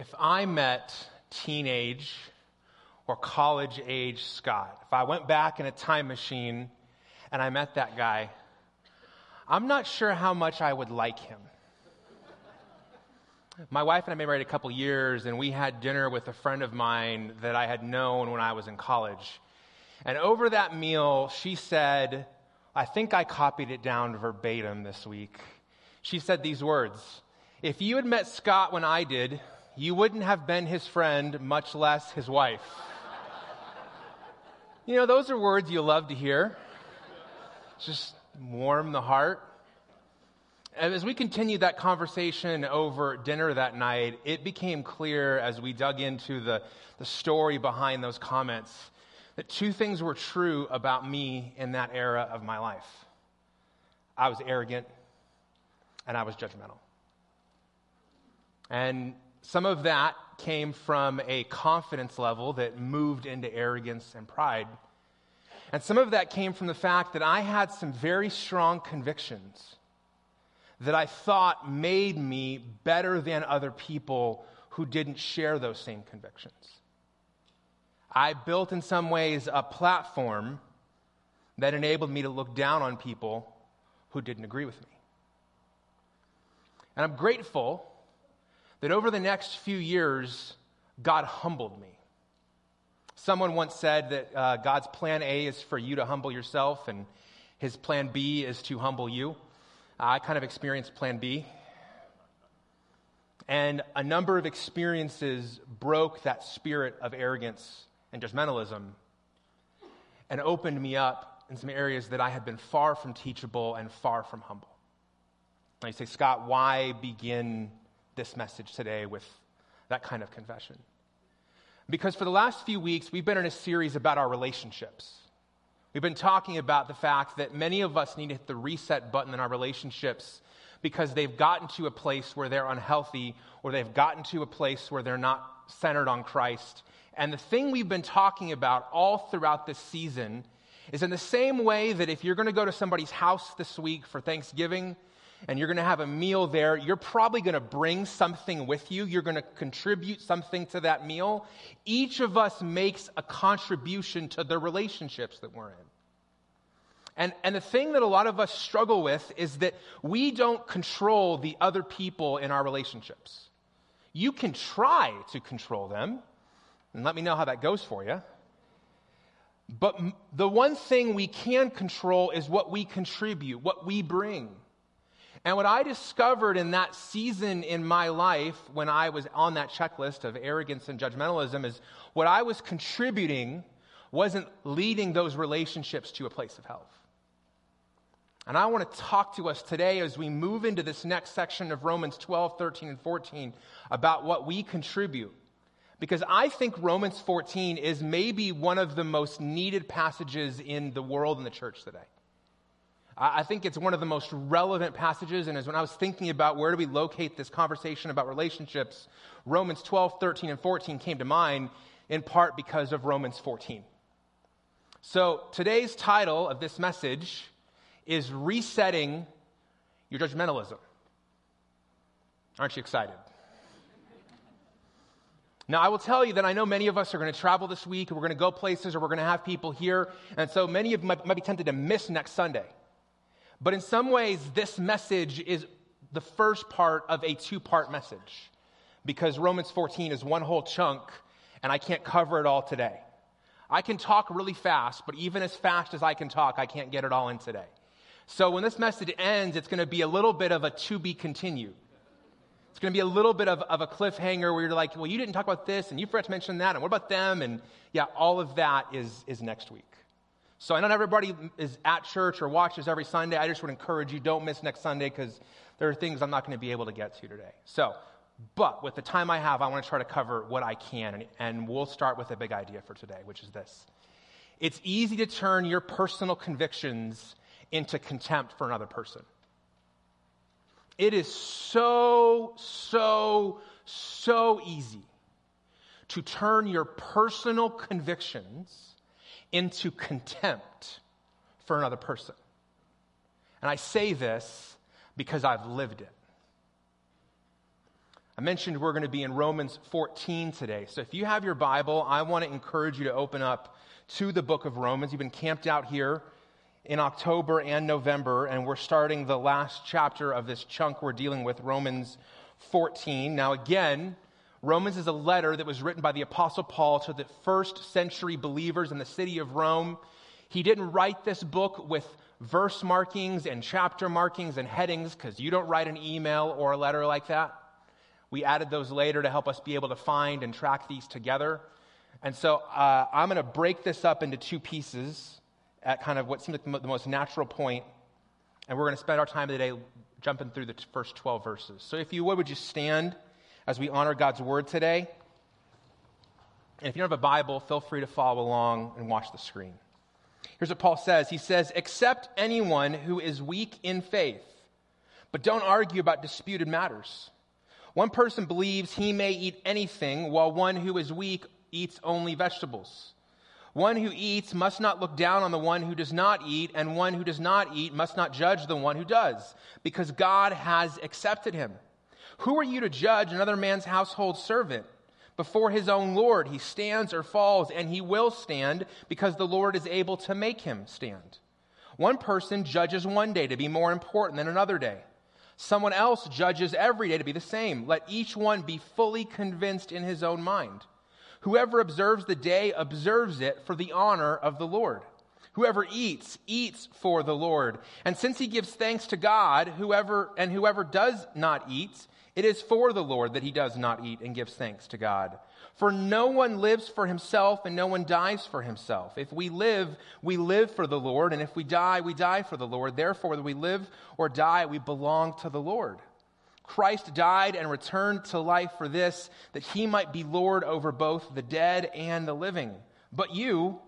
if I met teenage or college age Scott, if I went back in a time machine and I met that guy, I'm not sure how much I would like him. My wife and I married a couple years, and we had dinner with a friend of mine that I had known when I was in college. And over that meal, she said, I think I copied it down verbatim this week. She said these words If you had met Scott when I did, you wouldn't have been his friend, much less his wife. you know, those are words you love to hear. Just warm the heart. And As we continued that conversation over dinner that night, it became clear as we dug into the, the story behind those comments that two things were true about me in that era of my life I was arrogant and I was judgmental. And some of that came from a confidence level that moved into arrogance and pride. And some of that came from the fact that I had some very strong convictions that I thought made me better than other people who didn't share those same convictions. I built, in some ways, a platform that enabled me to look down on people who didn't agree with me. And I'm grateful that over the next few years, God humbled me. Someone once said that uh, God's plan A is for you to humble yourself, and his plan B is to humble you. I kind of experienced plan B. And a number of experiences broke that spirit of arrogance and judgmentalism and opened me up in some areas that I had been far from teachable and far from humble. Now you say, Scott, why begin this message today with that kind of confession? Because for the last few weeks, we've been in a series about our relationships. We've been talking about the fact that many of us need to hit the reset button in our relationships because they've gotten to a place where they're unhealthy or they've gotten to a place where they're not centered on Christ. And the thing we've been talking about all throughout this season is in the same way that if you're going to go to somebody's house this week for Thanksgiving, and you're going to have a meal there, you're probably going to bring something with you. You're going to contribute something to that meal. Each of us makes a contribution to the relationships that we're in. And, and the thing that a lot of us struggle with is that we don't control the other people in our relationships. You can try to control them, and let me know how that goes for you. But the one thing we can control is what we contribute, what we bring. And what I discovered in that season in my life when I was on that checklist of arrogance and judgmentalism is what I was contributing wasn't leading those relationships to a place of health. And I want to talk to us today as we move into this next section of Romans 12, 13, and 14 about what we contribute. Because I think Romans 14 is maybe one of the most needed passages in the world and the church today. I think it's one of the most relevant passages. And as when I was thinking about where do we locate this conversation about relationships, Romans 12, 13, and 14 came to mind in part because of Romans 14. So today's title of this message is Resetting Your Judgmentalism. Aren't you excited? Now, I will tell you that I know many of us are going to travel this week, we're going to go places, or we're going to have people here. And so many of you might, might be tempted to miss next Sunday. But in some ways, this message is the first part of a two part message because Romans 14 is one whole chunk and I can't cover it all today. I can talk really fast, but even as fast as I can talk, I can't get it all in today. So when this message ends, it's going to be a little bit of a to be continued. It's going to be a little bit of, of a cliffhanger where you're like, well, you didn't talk about this and you forgot to mention that, and what about them? And yeah, all of that is, is next week. So I know everybody is at church or watches every Sunday. I just would encourage you don't miss next Sunday because there are things I'm not going to be able to get to today. So, but with the time I have, I want to try to cover what I can, and, and we'll start with a big idea for today, which is this. It's easy to turn your personal convictions into contempt for another person. It is so, so, so easy to turn your personal convictions into contempt for another person. And I say this because I've lived it. I mentioned we're going to be in Romans 14 today. So if you have your Bible, I want to encourage you to open up to the book of Romans. You've been camped out here in October and November, and we're starting the last chapter of this chunk we're dealing with, Romans 14. Now, again, Romans is a letter that was written by the Apostle Paul to the first century believers in the city of Rome. He didn't write this book with verse markings and chapter markings and headings because you don't write an email or a letter like that. We added those later to help us be able to find and track these together. And so uh, I'm going to break this up into two pieces at kind of what seems like the most natural point, And we're going to spend our time today jumping through the first 12 verses. So if you would, would you stand as we honor God's word today? And if you don't have a Bible, feel free to follow along and watch the screen. Here's what Paul says He says, Accept anyone who is weak in faith, but don't argue about disputed matters. One person believes he may eat anything, while one who is weak eats only vegetables. One who eats must not look down on the one who does not eat, and one who does not eat must not judge the one who does, because God has accepted him. Who are you to judge another man's household servant? Before his own Lord, he stands or falls, and he will stand, because the Lord is able to make him stand. One person judges one day to be more important than another day. Someone else judges every day to be the same. Let each one be fully convinced in his own mind. Whoever observes the day observes it for the honor of the Lord. Whoever eats, eats for the Lord. And since he gives thanks to God, whoever, and whoever does not eat, it is for the Lord that he does not eat and gives thanks to God. For no one lives for himself and no one dies for himself. If we live, we live for the Lord, and if we die, we die for the Lord. Therefore, whether we live or die, we belong to the Lord. Christ died and returned to life for this, that he might be Lord over both the dead and the living. But you,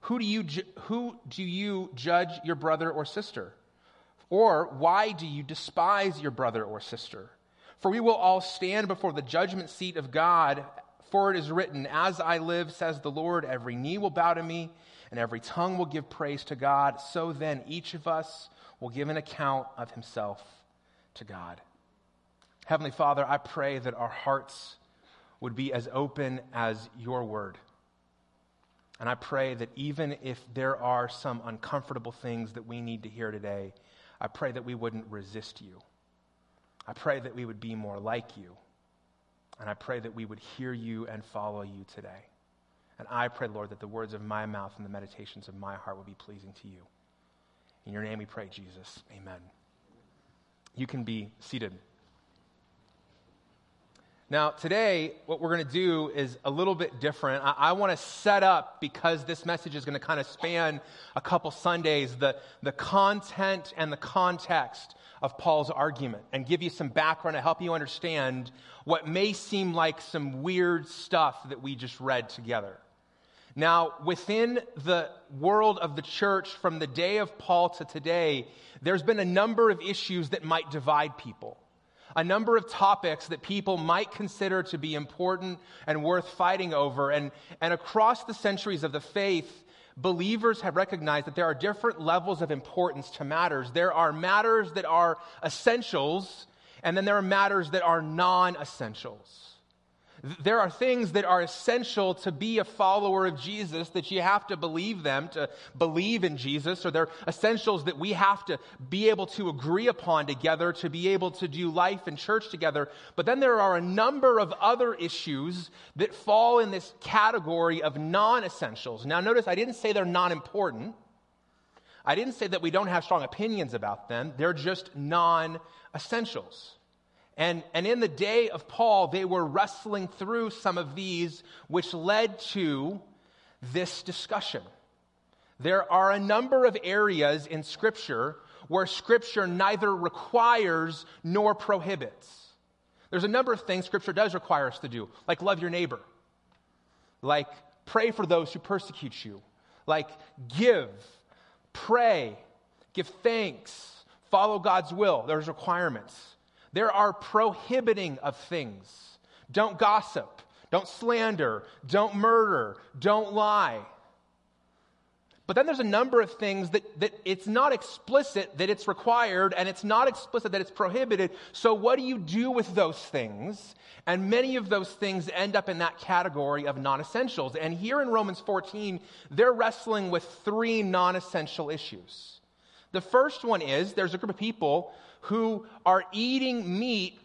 who do you, who do you judge your brother or sister? Or why do you despise your brother or sister? For we will all stand before the judgment seat of God. For it is written, As I live, says the Lord, every knee will bow to me, and every tongue will give praise to God. So then, each of us will give an account of himself to God. Heavenly Father, I pray that our hearts would be as open as your word. And I pray that even if there are some uncomfortable things that we need to hear today, I pray that we wouldn't resist you. I pray that we would be more like you. And I pray that we would hear you and follow you today. And I pray, Lord, that the words of my mouth and the meditations of my heart will be pleasing to you. In your name we pray, Jesus. Amen. You can be seated. Now, today, what we're going to do is a little bit different. I, I want to set up, because this message is going to kind of span a couple Sundays, the, the content and the context of Paul's argument and give you some background to help you understand what may seem like some weird stuff that we just read together. Now, within the world of the church from the day of Paul to today, there's been a number of issues that might divide people a number of topics that people might consider to be important and worth fighting over. And, and across the centuries of the faith, believers have recognized that there are different levels of importance to matters. There are matters that are essentials, and then there are matters that are non essentials. There are things that are essential to be a follower of Jesus that you have to believe them, to believe in Jesus, or they're essentials that we have to be able to agree upon together to be able to do life in church together. But then there are a number of other issues that fall in this category of non essentials. Now, notice I didn't say they're non important. I didn't say that we don't have strong opinions about them. They're just non essentials. And, and in the day of Paul, they were wrestling through some of these, which led to this discussion. There are a number of areas in Scripture where Scripture neither requires nor prohibits. There's a number of things Scripture does require us to do, like love your neighbor, like pray for those who persecute you, like give, pray, give thanks, follow God's will. There's requirements. There are prohibiting of things. Don't gossip. Don't slander. Don't murder. Don't lie. But then there's a number of things that, that it's not explicit that it's required and it's not explicit that it's prohibited. So what do you do with those things? And many of those things end up in that category of non essentials. And here in Romans 14, they're wrestling with three non essential issues. The first one is there's a group of people who are eating meat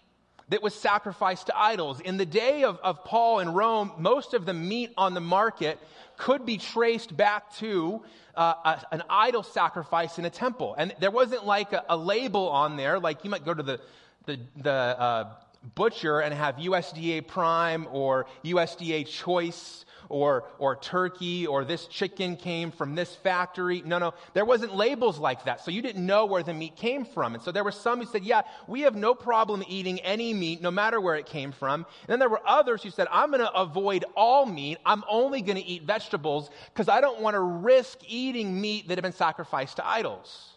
that was sacrificed to idols. In the day of, of Paul in Rome, most of the meat on the market could be traced back to uh, a, an idol sacrifice in a temple. And there wasn't like a, a, label on there, like you might go to the, the, the uh, butcher and have USDA Prime or USDA Choice or, or turkey or this chicken came from this factory. No, no, there wasn't labels like that. So you didn't know where the meat came from. And so there were some who said, yeah, we have no problem eating any meat, no matter where it came from. And then there were others who said, I'm going to avoid all meat. I'm only going to eat vegetables because I don't want to risk eating meat that had been sacrificed to idols.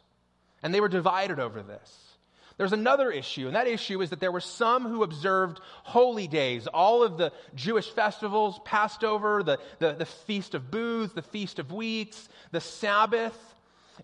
And they were divided over this. There's another issue, and that issue is that there were some who observed holy days, all of the Jewish festivals, Passover, the, the, the Feast of Booths, the Feast of Weeks, the Sabbath.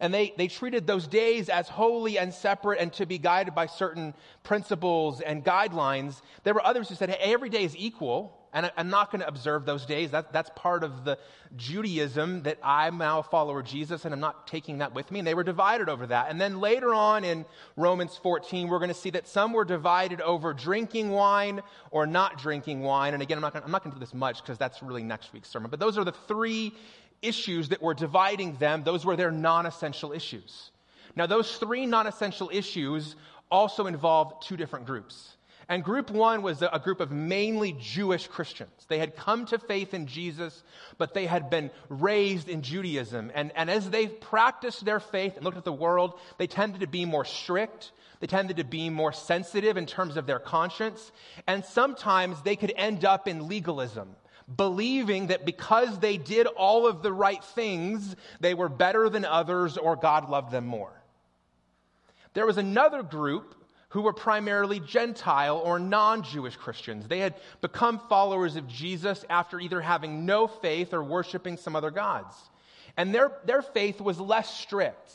And they, they treated those days as holy and separate and to be guided by certain principles and guidelines. There were others who said, hey, every day is equal, and I'm not going to observe those days. That, that's part of the Judaism that I'm now a follower of Jesus, and I'm not taking that with me. And they were divided over that. And then later on in Romans 14, we're going to see that some were divided over drinking wine or not drinking wine. And again, I'm not going to do this much because that's really next week's sermon. But those are the three issues that were dividing them, those were their non essential issues. Now, those three non essential issues also involved two different groups. And group one was a group of mainly Jewish Christians. They had come to faith in Jesus, but they had been raised in Judaism. And, and as they practiced their faith and looked at the world, they tended to be more strict. They tended to be more sensitive in terms of their conscience. And sometimes they could end up in legalism believing that because they did all of the right things, they were better than others or God loved them more. There was another group who were primarily Gentile or non Jewish Christians. They had become followers of Jesus after either having no faith or worshiping some other gods. And their, their faith was less strict.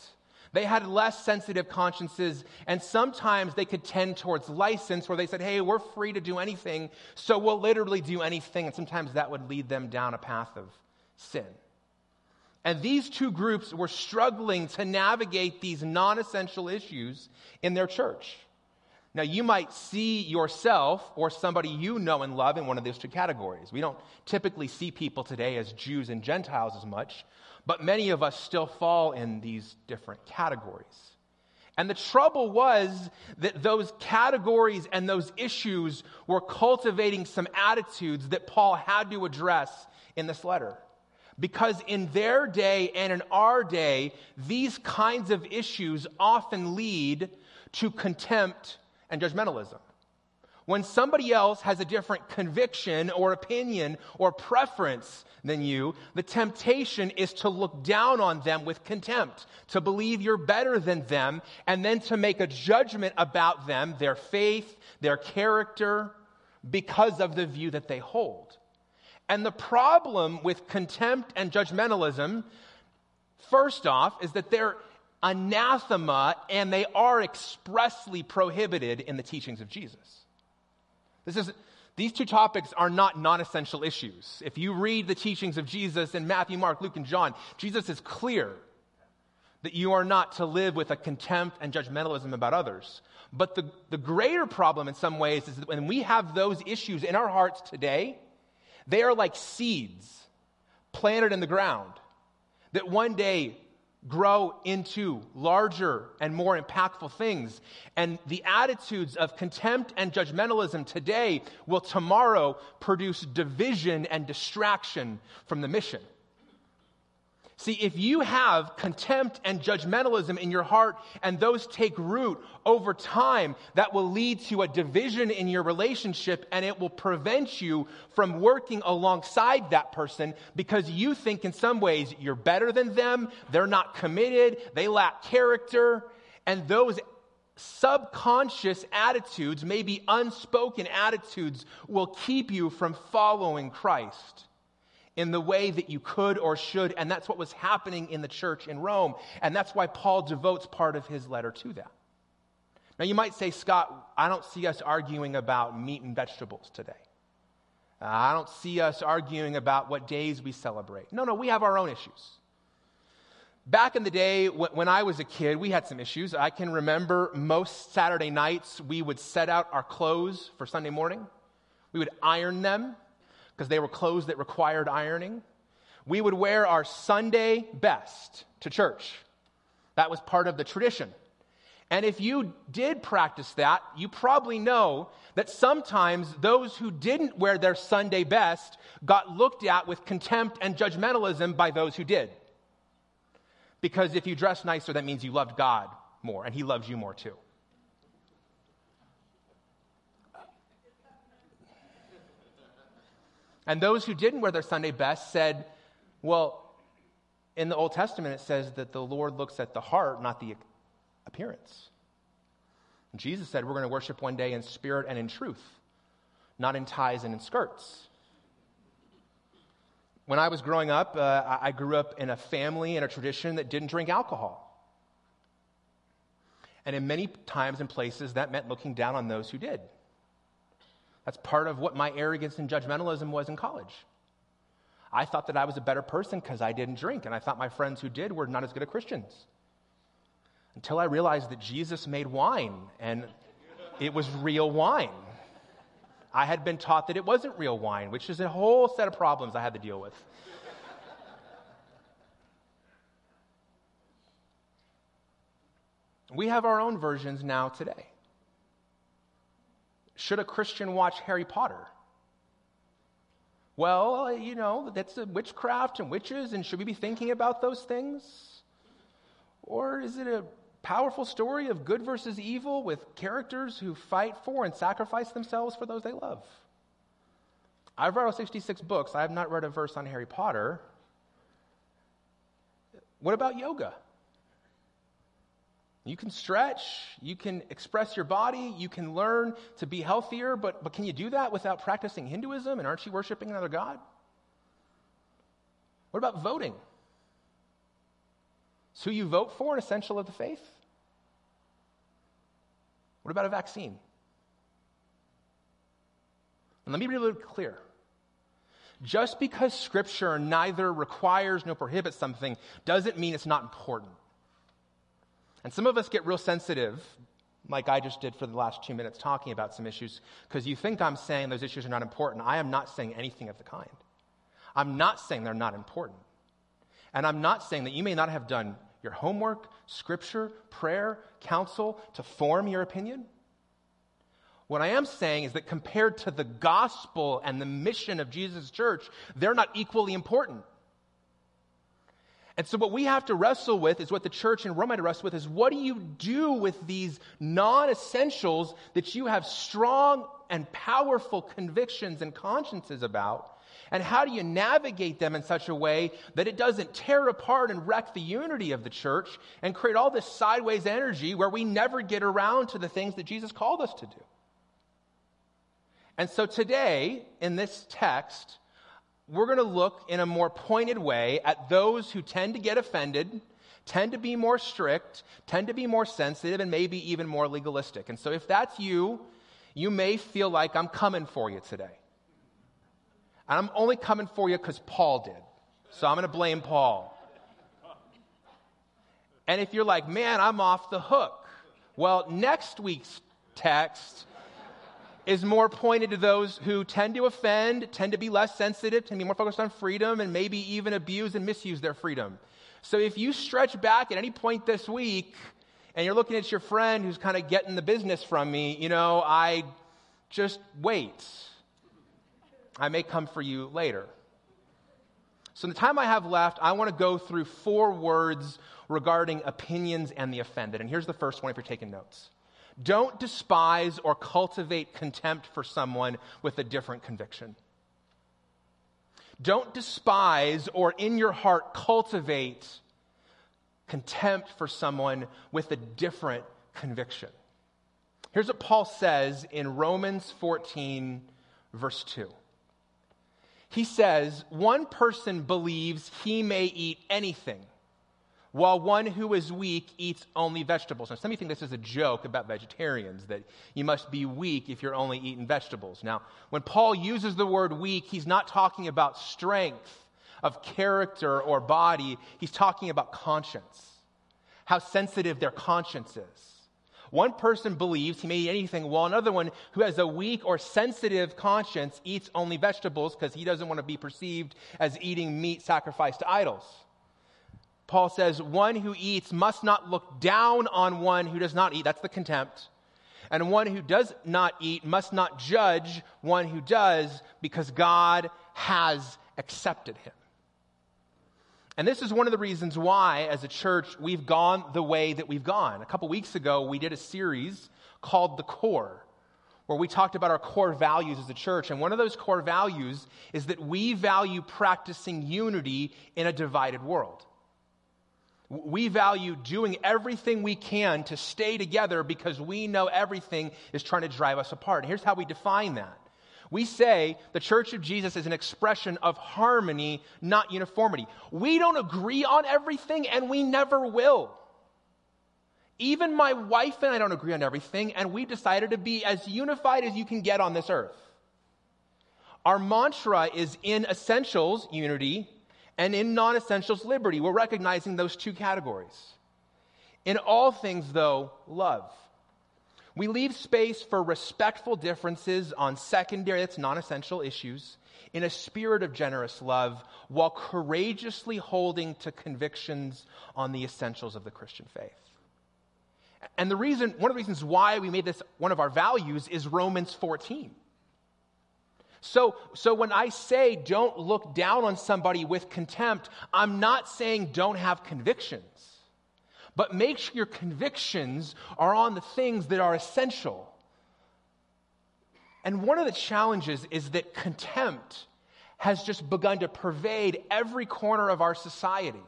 They had less sensitive consciences, and sometimes they could tend towards license where they said, Hey, we're free to do anything, so we'll literally do anything. And sometimes that would lead them down a path of sin. And these two groups were struggling to navigate these non essential issues in their church. Now, you might see yourself or somebody you know and love in one of those two categories. We don't typically see people today as Jews and Gentiles as much, but many of us still fall in these different categories. And the trouble was that those categories and those issues were cultivating some attitudes that Paul had to address in this letter. Because in their day and in our day, these kinds of issues often lead to contempt and judgmentalism. When somebody else has a different conviction or opinion or preference than you, the temptation is to look down on them with contempt, to believe you're better than them, and then to make a judgment about them, their faith, their character, because of the view that they hold. And the problem with contempt and judgmentalism, first off, is that they're anathema and they are expressly prohibited in the teachings of Jesus. This is, these two topics are not non essential issues. If you read the teachings of Jesus in Matthew, Mark, Luke, and John, Jesus is clear that you are not to live with a contempt and judgmentalism about others. But the, the greater problem in some ways is that when we have those issues in our hearts today, they are like seeds planted in the ground that one day grow into larger and more impactful things. And the attitudes of contempt and judgmentalism today will tomorrow produce division and distraction from the mission. See, if you have contempt and judgmentalism in your heart and those take root over time, that will lead to a division in your relationship and it will prevent you from working alongside that person because you think in some ways you're better than them, they're not committed, they lack character, and those subconscious attitudes, maybe unspoken attitudes, will keep you from following Christ. In the way that you could or should. And that's what was happening in the church in Rome. And that's why Paul devotes part of his letter to that. Now, you might say, Scott, I don't see us arguing about meat and vegetables today. I don't see us arguing about what days we celebrate. No, no, we have our own issues. Back in the day when I was a kid, we had some issues. I can remember most Saturday nights we would set out our clothes for Sunday morning. We would iron them because they were clothes that required ironing. We would wear our Sunday best to church. That was part of the tradition. And if you did practice that, you probably know that sometimes those who didn't wear their Sunday best got looked at with contempt and judgmentalism by those who did. Because if you dress nicer, that means you loved God more, and He loves you more too. And those who didn't wear their Sunday best said, well, in the Old Testament, it says that the Lord looks at the heart, not the appearance. And Jesus said, We're going to worship one day in spirit and in truth, not in ties and in skirts. When I was growing up, uh, I grew up in a family and a tradition that didn't drink alcohol. And in many times and places, that meant looking down on those who did. That's part of what my arrogance and judgmentalism was in college. I thought that I was a better person because I didn't drink, and I thought my friends who did were not as good as Christians until I realized that Jesus made wine and it was real wine. I had been taught that it wasn't real wine, which is a whole set of problems I had to deal with. We have our own versions now today. Should a Christian watch Harry Potter? Well, uh, you know, that's witchcraft and witches, and should we be thinking about those things? Or is it a powerful story of good versus evil with characters who fight for and sacrifice themselves for those they love. I've read all 66 books. I have not read a verse on Harry Potter. What about yoga? You can stretch, you can express your body, you can learn to be healthier, but, but can you do that without practicing Hinduism? And aren't you worshiping another God? What about voting? Is who you vote for an essential of the faith? What about a vaccine? And let me be really clear. Just because Scripture neither requires nor prohibits something doesn't mean it's not important. And some of us get real sensitive, like I just did for the last two minutes talking about some issues, because you think I'm saying those issues are not important. I am not saying anything of the kind. I'm not saying they're not important. And I'm not saying that you may not have done your homework, scripture, prayer, counsel to form your opinion. What I am saying is that compared to the gospel and the mission of Jesus' church, they're not equally important. And so, what we have to wrestle with is what the church in Rome had to wrestle with is what do you do with these non essentials that you have strong and powerful convictions and consciences about? And how do you navigate them in such a way that it doesn't tear apart and wreck the unity of the church and create all this sideways energy where we never get around to the things that Jesus called us to do? And so today, in this text, we're going to look in a more pointed way at those who tend to get offended, tend to be more strict, tend to be more sensitive, and maybe even more legalistic. And so if that's you, you may feel like I'm coming for you today. And I'm only coming for you because Paul did. So I'm going to blame Paul. And if you're like, man, I'm off the hook. Well, next week's text is more pointed to those who tend to offend, tend to be less sensitive, tend to be more focused on freedom, and maybe even abuse and misuse their freedom. So if you stretch back at any point this week and you're looking at your friend who's kind of getting the business from me, you know, I just wait. I may come for you later. So, in the time I have left, I want to go through four words regarding opinions and the offended. And here's the first one if you're taking notes Don't despise or cultivate contempt for someone with a different conviction. Don't despise or in your heart cultivate contempt for someone with a different conviction. Here's what Paul says in Romans 14, verse 2. he says, One person believes he may eat anything, while one who is weak eats only vegetables. Now, some of you think this is a joke about vegetarians, that you must be weak if you're only eating vegetables. Now, when Paul uses the word weak, he's not talking about strength of character or body, he's talking about conscience, how sensitive their conscience is. One person believes he may eat anything, while another one who has a weak or sensitive conscience eats only vegetables because he doesn't want to be perceived as eating meat sacrificed to idols. Paul says, one who eats must not look down on one who does not eat. That's the contempt. And one who does not eat must not judge one who does because God has accepted him. And this is one of the reasons why, as a church, we've gone the way that we've gone. A couple weeks ago, we did a series called The Core, where we talked about our core values as a church. And one of those core values is that we value practicing unity in a divided world. We value doing everything we can to stay together because we know everything is trying to drive us apart. Here's how we define that we say the Church of Jesus is an expression of harmony, not uniformity. We don't agree on everything, and we never will. Even my wife and I don't agree on everything, and we decided to be as unified as you can get on this earth. Our mantra is in essentials, unity, and in non essentials, liberty. We're recognizing those two categories. In all things, though, love. We leave space for respectful differences on secondary, that's non essential issues, in a spirit of generous love, while courageously holding to convictions on the essentials of the Christian faith. And the reason, one of the reasons why we made this one of our values is Romans 14. So, so when I say don't look down on somebody with contempt, I'm not saying don't have convictions but make sure your convictions are on the things that are essential. And one of the challenges is that contempt has just begun to pervade every corner of our society.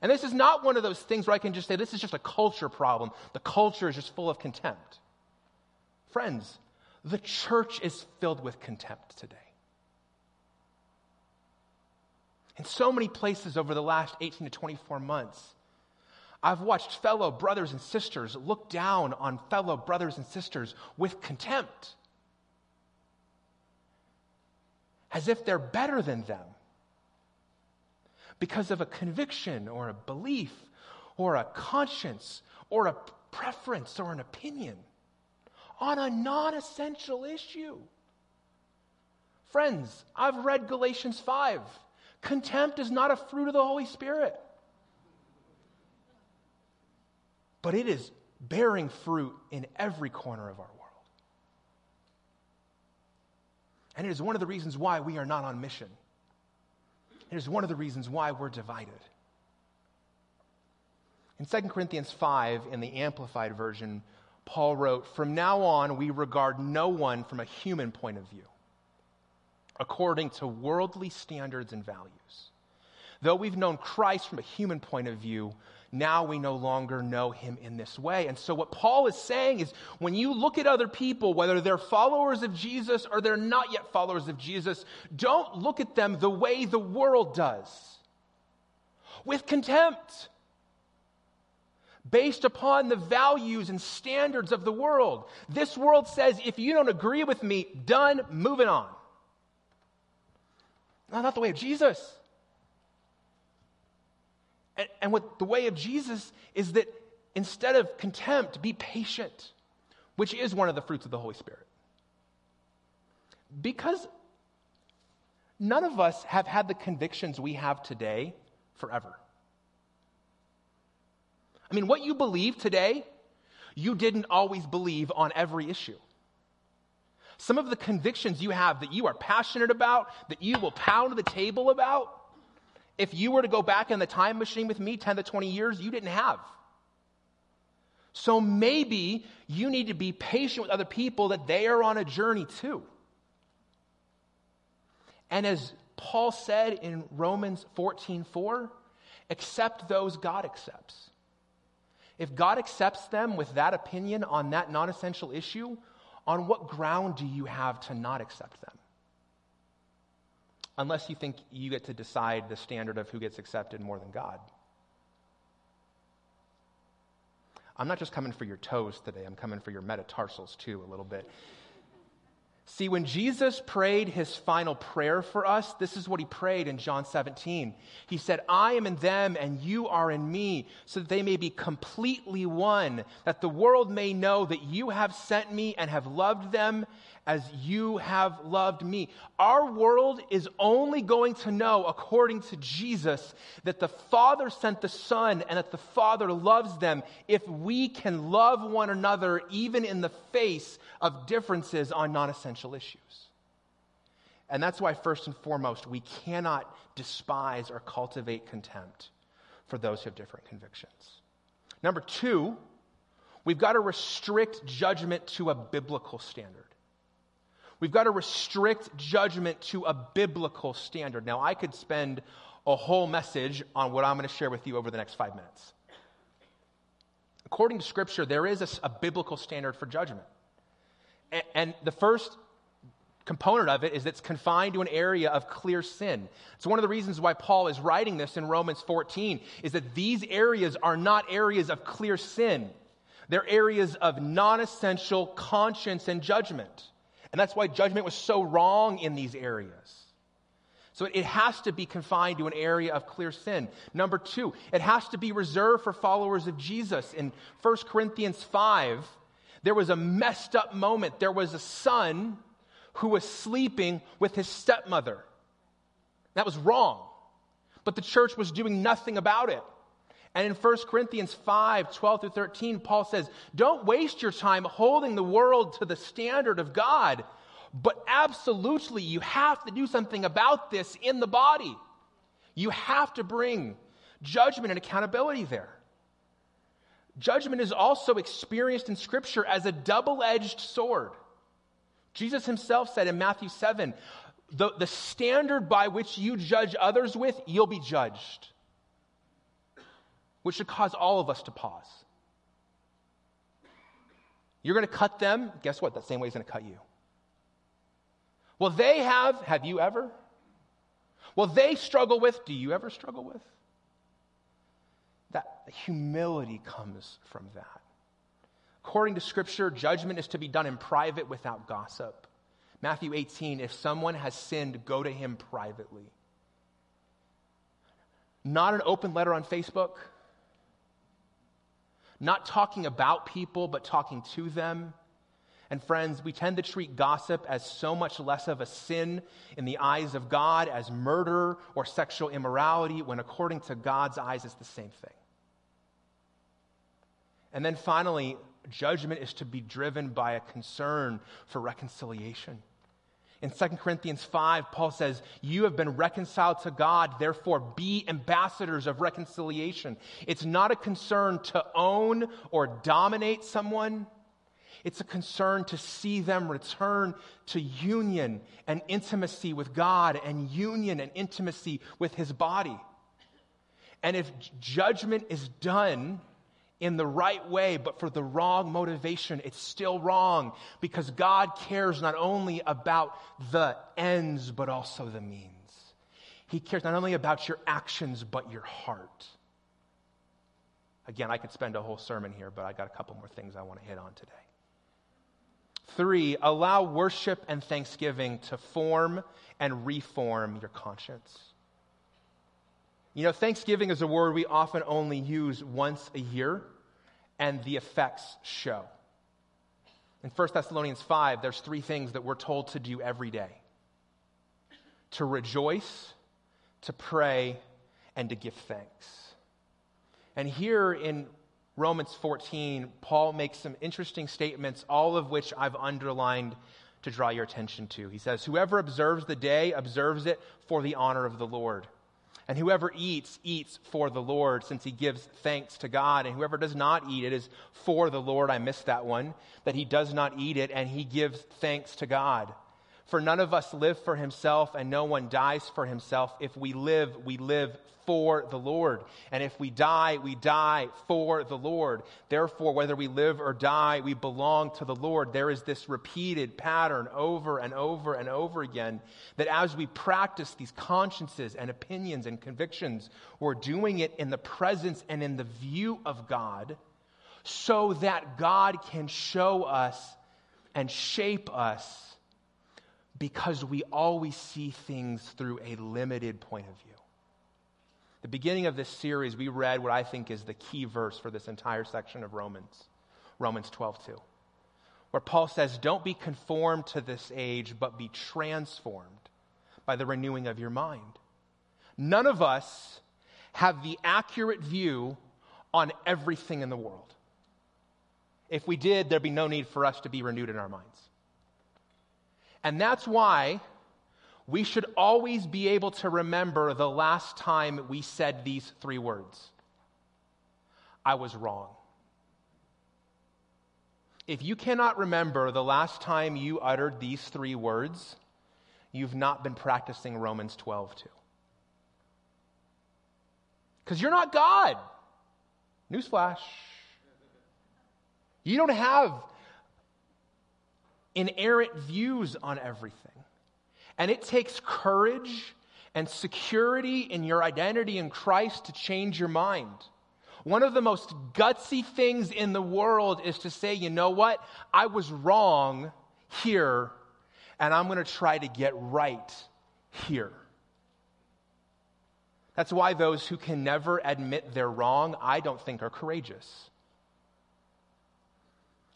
And this is not one of those things where I can just say this is just a culture problem. The culture is just full of contempt. Friends, the church is filled with contempt today. In so many places over the last 18 to 24 months, I've watched fellow brothers and sisters look down on fellow brothers and sisters with contempt, as if they're better than them because of a conviction or a belief or a conscience or a preference or an opinion on a non essential issue. Friends, I've read Galatians 5. Contempt is not a fruit of the Holy Spirit. but it is bearing fruit in every corner of our world. And it is one of the reasons why we are not on mission. It is one of the reasons why we're divided. In 2 Corinthians 5, in the Amplified Version, Paul wrote, From now on, we regard no one from a human point of view, according to worldly standards and values. Though we've known Christ from a human point of view, now we no longer know him in this way. And so, what Paul is saying is when you look at other people, whether they're followers of Jesus or they're not yet followers of Jesus, don't look at them the way the world does with contempt based upon the values and standards of the world. This world says, if you don't agree with me, done, moving on. No, not the way of Jesus. And, and what the way of Jesus is that instead of contempt, be patient, which is one of the fruits of the Holy Spirit. Because none of us have had the convictions we have today forever. I mean, what you believe today, you didn't always believe on every issue. Some of the convictions you have that you are passionate about, that you will pound the table about, if you were to go back in the time machine with me 10 to 20 years, you didn't have. So maybe you need to be patient with other people that they are on a journey too. And as Paul said in Romans 14 4, accept those God accepts. If God accepts them with that opinion on that non essential issue, on what ground do you have to not accept them? unless you think you get to decide the standard of who gets accepted more than God. I'm not just coming for your toes today, I'm coming for your metatarsals too, a little bit. See, when Jesus prayed his final prayer for us, this is what he prayed in John 17. He said, I am in them and you are in me, so that they may be completely one, that the world may know that you have sent me and have loved them as you have loved me. Our world is only going to know, according to Jesus, that the Father sent the Son and that the Father loves them if we can love one another even in the face of differences on non essential issues. And that's why, first and foremost, we cannot despise or cultivate contempt for those who have different convictions. Number two, we've got to restrict judgment to a biblical standard. We've got to restrict judgment to a biblical standard. Now, I could spend a whole message on what I'm going to share with you over the next five minutes. According to Scripture, there is a, a biblical standard for judgment. And, and the first component of it is that it's confined to an area of clear sin. So one of the reasons why Paul is writing this in Romans 14 is that these areas are not areas of clear sin. They're areas of non-essential conscience and judgment. And that's why judgment was so wrong in these areas. So it has to be confined to an area of clear sin. Number two, it has to be reserved for followers of Jesus. In 1 Corinthians 5, there was a messed up moment. There was a son who was sleeping with his stepmother. That was wrong. But the church was doing nothing about it. And in 1 Corinthians 5 12 through 13, Paul says, Don't waste your time holding the world to the standard of God, but absolutely you have to do something about this in the body. You have to bring judgment and accountability there. Judgment is also experienced in Scripture as a double edged sword. Jesus himself said in Matthew 7 the, the standard by which you judge others with, you'll be judged which should cause all of us to pause. You're going to cut them, guess what? That same way is going to cut you. Well, they have, have you ever? Well, they struggle with, do you ever struggle with? That humility comes from that. According to Scripture, judgment is to be done in private without gossip. Matthew 18, if someone has sinned, go to him privately. Not an open letter on Facebook not talking about people, but talking to them. And friends, we tend to treat gossip as so much less of a sin in the eyes of God as murder or sexual immorality, when according to God's eyes, it's the same thing. And then finally, judgment is to be driven by a concern for reconciliation. In 2 Corinthians 5, Paul says, You have been reconciled to God, therefore be ambassadors of reconciliation. It's not a concern to own or dominate someone, it's a concern to see them return to union and intimacy with God and union and intimacy with his body. And if judgment is done in the right way, but for the wrong motivation, it's still wrong because God cares not only about the ends, but also the means. He cares not only about your actions, but your heart. Again, I could spend a whole sermon here, but I got a couple more things I want to hit on today. Three, allow worship and thanksgiving to form and reform your conscience. You know, Thanksgiving is a word we often only use once a year, and the effects show. In 1 Thessalonians 5, there's three things that we're told to do every day to rejoice, to pray, and to give thanks. And here in Romans 14, Paul makes some interesting statements, all of which I've underlined to draw your attention to. He says, Whoever observes the day observes it for the honor of the Lord. And whoever eats, eats for the Lord, since he gives thanks to God. And whoever does not eat, it is for the Lord. I missed that one. That he does not eat it, and he gives thanks to God. For none of us live for himself, and no one dies for himself. If we live, we live for the Lord. And if we die, we die for the Lord. Therefore, whether we live or die, we belong to the Lord. There is this repeated pattern over and over and over again that as we practice these consciences and opinions and convictions, we're doing it in the presence and in the view of God so that God can show us and shape us because we always see things through a limited point of view. The beginning of this series, we read what I think is the key verse for this entire section of Romans, Romans 12, 2, where Paul says, Don't be conformed to this age, but be transformed by the renewing of your mind. None of us have the accurate view on everything in the world. If we did, there'd be no need for us to be renewed in our minds. And that's why we should always be able to remember the last time we said these three words I was wrong. If you cannot remember the last time you uttered these three words, you've not been practicing Romans 12 too. Because you're not God. Newsflash. You don't have inerrant views on everything. And it takes courage and security in your identity in Christ to change your mind. One of the most gutsy things in the world is to say, you know what? I was wrong here, and I'm going to try to get right here. That's why those who can never admit they're wrong, I don't think are courageous.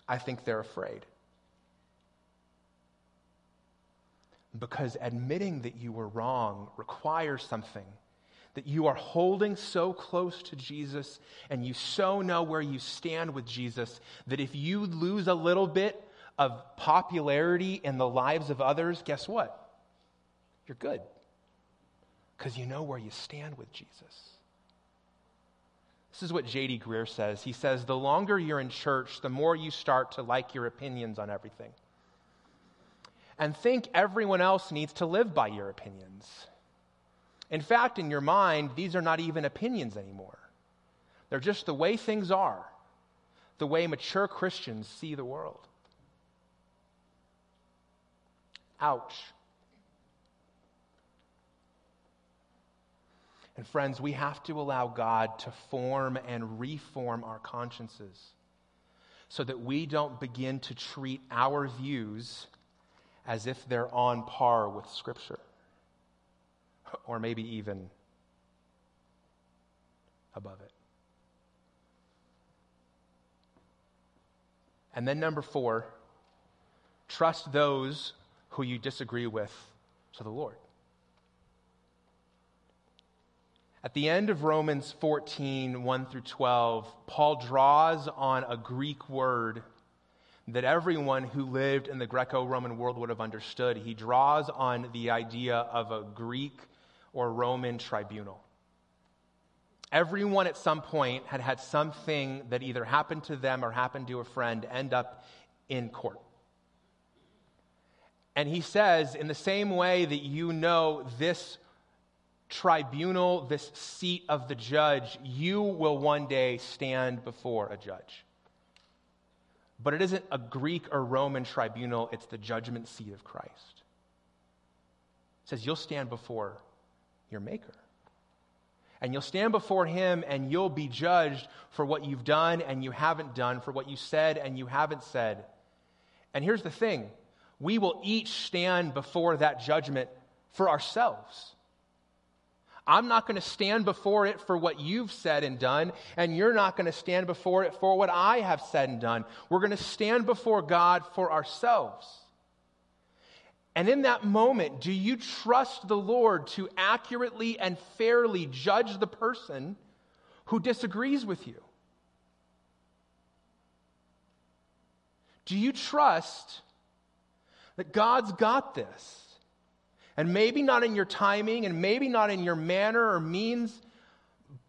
I think they're afraid. Because admitting that you were wrong requires something that you are holding so close to Jesus and you so know where you stand with Jesus that if you lose a little bit of popularity in the lives of others, guess what? You're good. Because you know where you stand with Jesus. This is what J.D. Greear says. He says, The longer you're in church, the more you start to like your opinions on everything and think everyone else needs to live by your opinions. In fact, in your mind, these are not even opinions anymore. They're just the way things are, the way mature Christians see the world. Ouch. And friends, we have to allow God to form and reform our consciences so that we don't begin to treat our views as if they're on par with Scripture, or maybe even above it. And then, number four, trust those who you disagree with to the Lord. At the end of Romans 14, 1 through 12, Paul draws on a Greek word that everyone who lived in the Greco Roman world would have understood. He draws on the idea of a Greek or Roman tribunal. Everyone at some point had had something that either happened to them or happened to a friend end up in court. And he says, in the same way that you know this tribunal, this seat of the judge, you will one day stand before a judge. But it isn't a Greek or Roman tribunal, it's the judgment seat of Christ. It says you'll stand before your Maker. And you'll stand before him and you'll be judged for what you've done and you haven't done, for what you said and you haven't said. And here's the thing we will each stand before that judgment for ourselves. I'm not going to stand before it for what you've said and done, and you're not going to stand before it for what I have said and done. We're going to stand before God for ourselves. And in that moment, do you trust the Lord to accurately and fairly judge the person who disagrees with you? Do you trust that God's got this? And maybe not in your timing, and maybe not in your manner or means,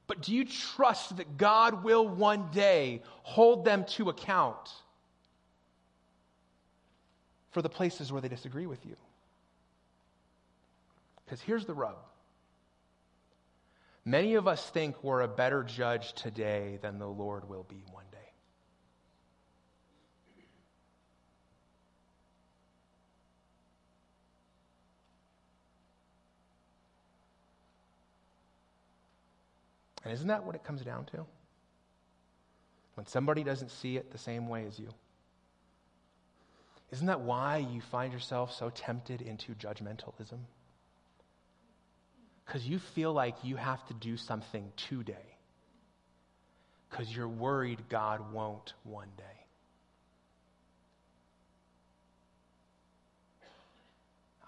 but do you trust that God will one day hold them to account for the places where they disagree with you? Because here's the rub many of us think we're a better judge today than the Lord will be one day. And isn't that what it comes down to? When somebody doesn't see it the same way as you. Isn't that why you find yourself so tempted into judgmentalism? Because you feel like you have to do something today. Because you're worried God won't one day.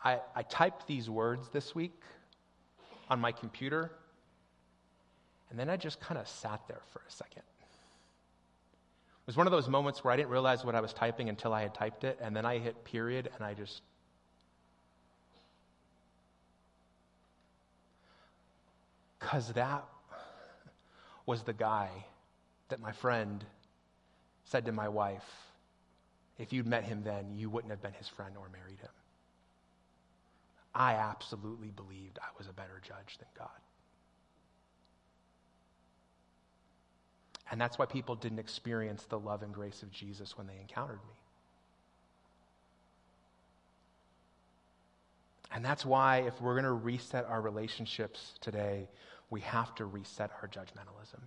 I, I typed these words this week on my computer, and then I just kind of sat there for a second. It was one of those moments where I didn't realize what I was typing until I had typed it, and then I hit period and I just. Because that was the guy that my friend said to my wife, if you'd met him then, you wouldn't have been his friend or married him. I absolutely believed I was a better judge than God. And that's why people didn't experience the love and grace of Jesus when they encountered me. And that's why, if we're going to reset our relationships today, we have to reset our judgmentalism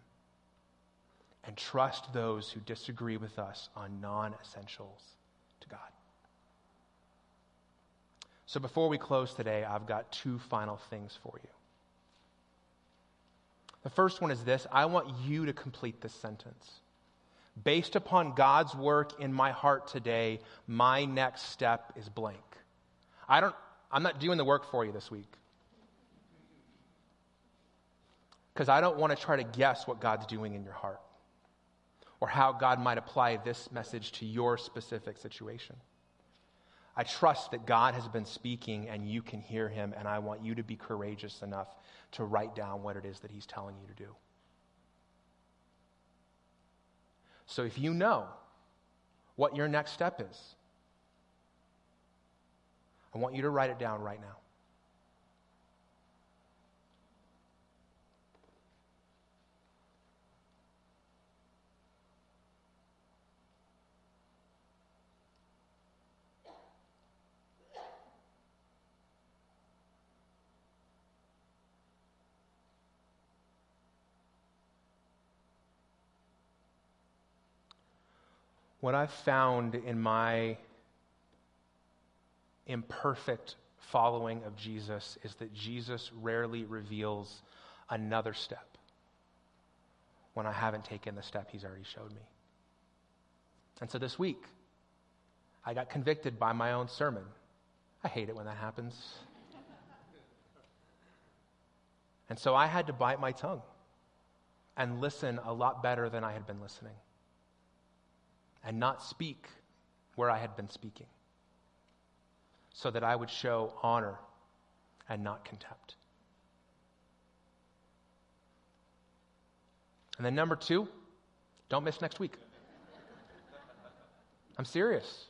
and trust those who disagree with us on non essentials to God. So, before we close today, I've got two final things for you. The first one is this I want you to complete this sentence. Based upon God's work in my heart today, my next step is blank. I don't, I'm not doing the work for you this week. Because I don't want to try to guess what God's doing in your heart or how God might apply this message to your specific situation. I trust that God has been speaking and you can hear him, and I want you to be courageous enough to write down what it is that he's telling you to do. So if you know what your next step is, I want you to write it down right now. What I've found in my imperfect following of Jesus is that Jesus rarely reveals another step when I haven't taken the step he's already showed me. And so this week, I got convicted by my own sermon. I hate it when that happens. And so I had to bite my tongue and listen a lot better than I had been listening and not speak where I had been speaking, so that I would show honor and not contempt. And then, number two, don't miss next week. I'm serious.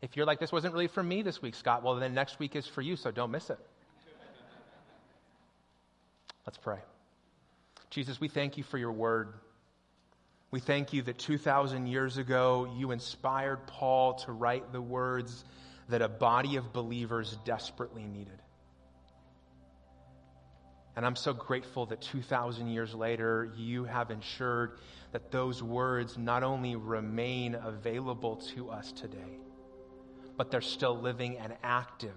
If you're like, this wasn't really for me this week, Scott, well, then next week is for you, so don't miss it. Let's pray. Jesus, we thank you for your word. We thank you that 2,000 years ago, you inspired Paul to write the words that a body of believers desperately needed. And I'm so grateful that 2,000 years later, you have ensured that those words not only remain available to us today, but they're still living and active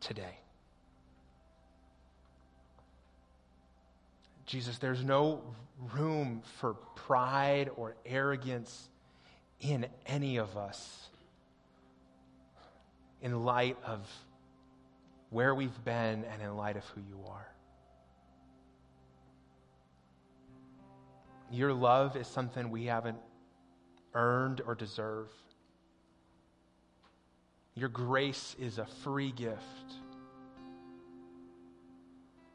today. Jesus, there's no room for pride or arrogance in any of us in light of where we've been and in light of who you are. Your love is something we haven't earned or deserve. Your grace is a free gift.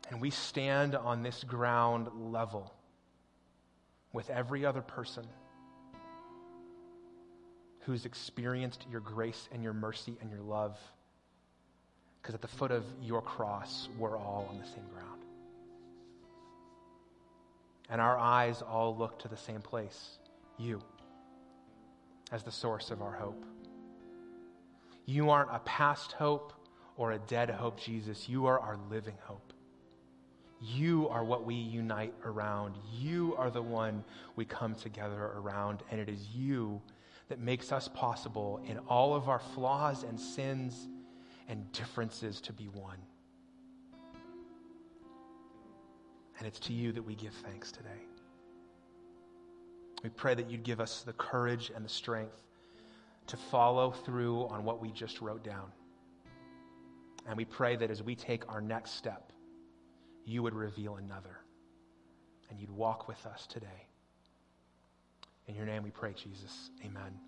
And we stand on this ground level with every other person who's experienced your grace and your mercy and your love. because at the foot of your cross, we're all on the same ground. And our eyes all look to the same place you, as the source of our hope. You aren't a past hope or a dead hope, Jesus. You are our living hope. You are what we unite around. You are the one we come together around. And it is you that makes us possible in all of our flaws and sins and differences to be one. And it's to you that we give thanks today. We pray that you'd give us the courage and the strength to follow through on what we just wrote down. And we pray that as we take our next step, you would reveal another and you'd walk with us today. In your name we pray, Jesus. Amen.